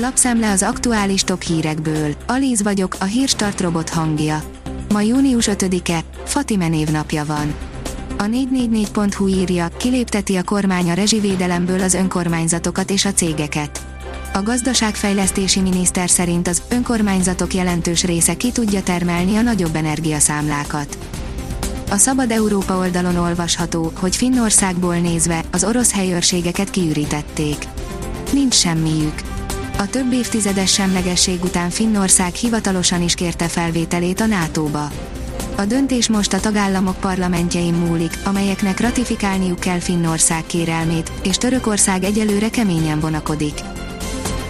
Lapszemle az aktuális top hírekből. Alíz vagyok, a hírstart robot hangja. Ma június 5-e, Fatime névnapja van. A 444.hu írja, kilépteti a kormány a rezsivédelemből az önkormányzatokat és a cégeket. A gazdaságfejlesztési miniszter szerint az önkormányzatok jelentős része ki tudja termelni a nagyobb energiaszámlákat. A Szabad Európa oldalon olvasható, hogy Finnországból nézve az orosz helyőrségeket kiürítették. Nincs semmiük. A több évtizedes semlegesség után Finnország hivatalosan is kérte felvételét a NATO-ba. A döntés most a tagállamok parlamentjein múlik, amelyeknek ratifikálniuk kell Finnország kérelmét, és Törökország egyelőre keményen vonakodik.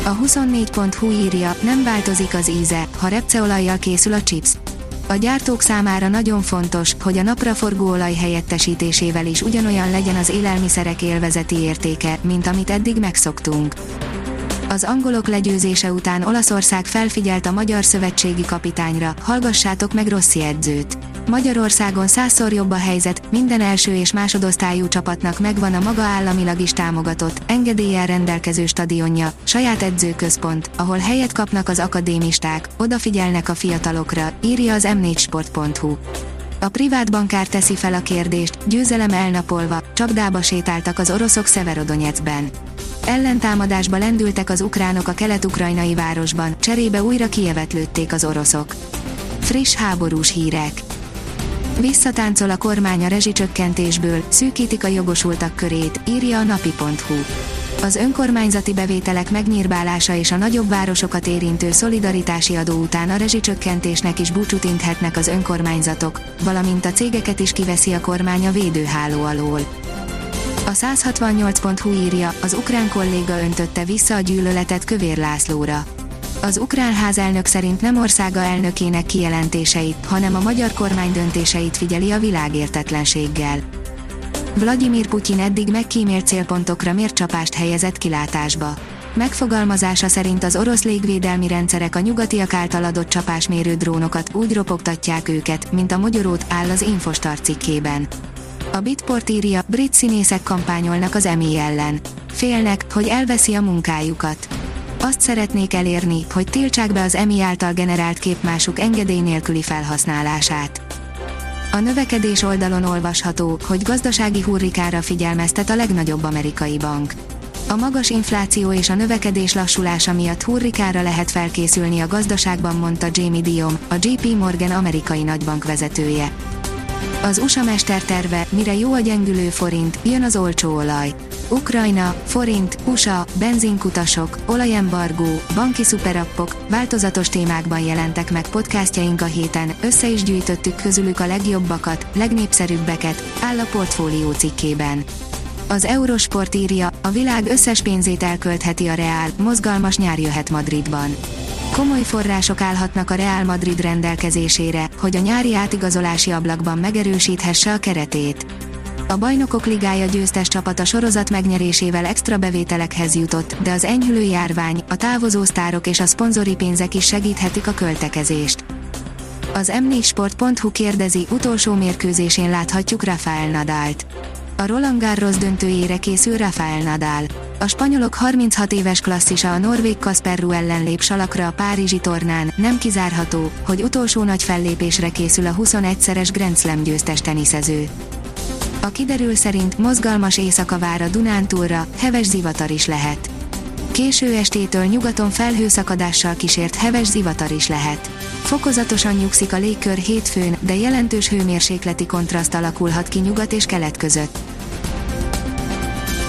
A 24.hu írja, nem változik az íze, ha repceolajjal készül a chips. A gyártók számára nagyon fontos, hogy a napraforgó olaj helyettesítésével is ugyanolyan legyen az élelmiszerek élvezeti értéke, mint amit eddig megszoktunk. Az angolok legyőzése után Olaszország felfigyelt a magyar szövetségi kapitányra, hallgassátok meg Rossi edzőt. Magyarországon százszor jobb a helyzet, minden első és másodosztályú csapatnak megvan a maga államilag is támogatott, engedéllyel rendelkező stadionja, saját edzőközpont, ahol helyet kapnak az akadémisták, odafigyelnek a fiatalokra, írja az m4sport.hu. A privát bankár teszi fel a kérdést, győzelem elnapolva, csapdába sétáltak az oroszok Szeverodonyecben. Ellentámadásba lendültek az ukránok a kelet-ukrajnai városban, cserébe újra Kievet lőtték az oroszok. Friss háborús hírek. Visszatáncol a kormány a rezsicsökkentésből, szűkítik a jogosultak körét, írja a napi.hu. Az önkormányzati bevételek megnyírbálása és a nagyobb városokat érintő szolidaritási adó után a rezsicsökkentésnek is búcsút inthetnek az önkormányzatok, valamint a cégeket is kiveszi a kormány a védőháló alól. A 168.hu írja, az ukrán kolléga öntötte vissza a gyűlöletet Kövér Lászlóra. Az ukrán házelnök szerint nem országa elnökének kijelentéseit, hanem a magyar kormány döntéseit figyeli a világértetlenséggel. Vladimir Putyin eddig megkímélt célpontokra miért csapást helyezett kilátásba. Megfogalmazása szerint az orosz légvédelmi rendszerek a nyugatiak által adott csapásmérő drónokat úgy ropogtatják őket, mint a mogyorót áll az Infostar cikkében. A Bitport írja, brit színészek kampányolnak az EMI ellen. Félnek, hogy elveszi a munkájukat. Azt szeretnék elérni, hogy tiltsák be az EMI által generált képmásuk engedély nélküli felhasználását. A növekedés oldalon olvasható, hogy gazdasági hurrikára figyelmeztet a legnagyobb amerikai bank. A magas infláció és a növekedés lassulása miatt hurrikára lehet felkészülni a gazdaságban, mondta Jamie Dion, a JP Morgan amerikai nagybank vezetője. Az USA mesterterve, mire jó a gyengülő forint, jön az olcsó olaj. Ukrajna, forint, USA, benzinkutasok, olajembargó, banki szuperappok, változatos témákban jelentek meg podcastjaink a héten, össze is gyűjtöttük közülük a legjobbakat, legnépszerűbbeket, áll a portfólió cikkében. Az Eurosport írja, a világ összes pénzét elköltheti a Real, mozgalmas nyár jöhet Madridban. Komoly források állhatnak a Real Madrid rendelkezésére, hogy a nyári átigazolási ablakban megerősíthesse a keretét. A Bajnokok Ligája győztes csapata sorozat megnyerésével extra bevételekhez jutott, de az enyhülő járvány, a távozó sztárok és a szponzori pénzek is segíthetik a költekezést. Az m4sport.hu kérdezi, utolsó mérkőzésén láthatjuk Rafael Nadált. A Roland Garros döntőjére készül Rafael Nadal. A spanyolok 36 éves klasszisa a norvég Kasper Ruud ellen lép salakra a Párizsi tornán, nem kizárható, hogy utolsó nagy fellépésre készül a 21-szeres Grand Slam győztes teniszező. A kiderül szerint mozgalmas éjszaka vár a Dunántúlra, heves zivatar is lehet. Késő estétől nyugaton felhőszakadással kísért heves zivatar is lehet. Fokozatosan nyugszik a légkör hétfőn, de jelentős hőmérsékleti kontraszt alakulhat ki nyugat és kelet között.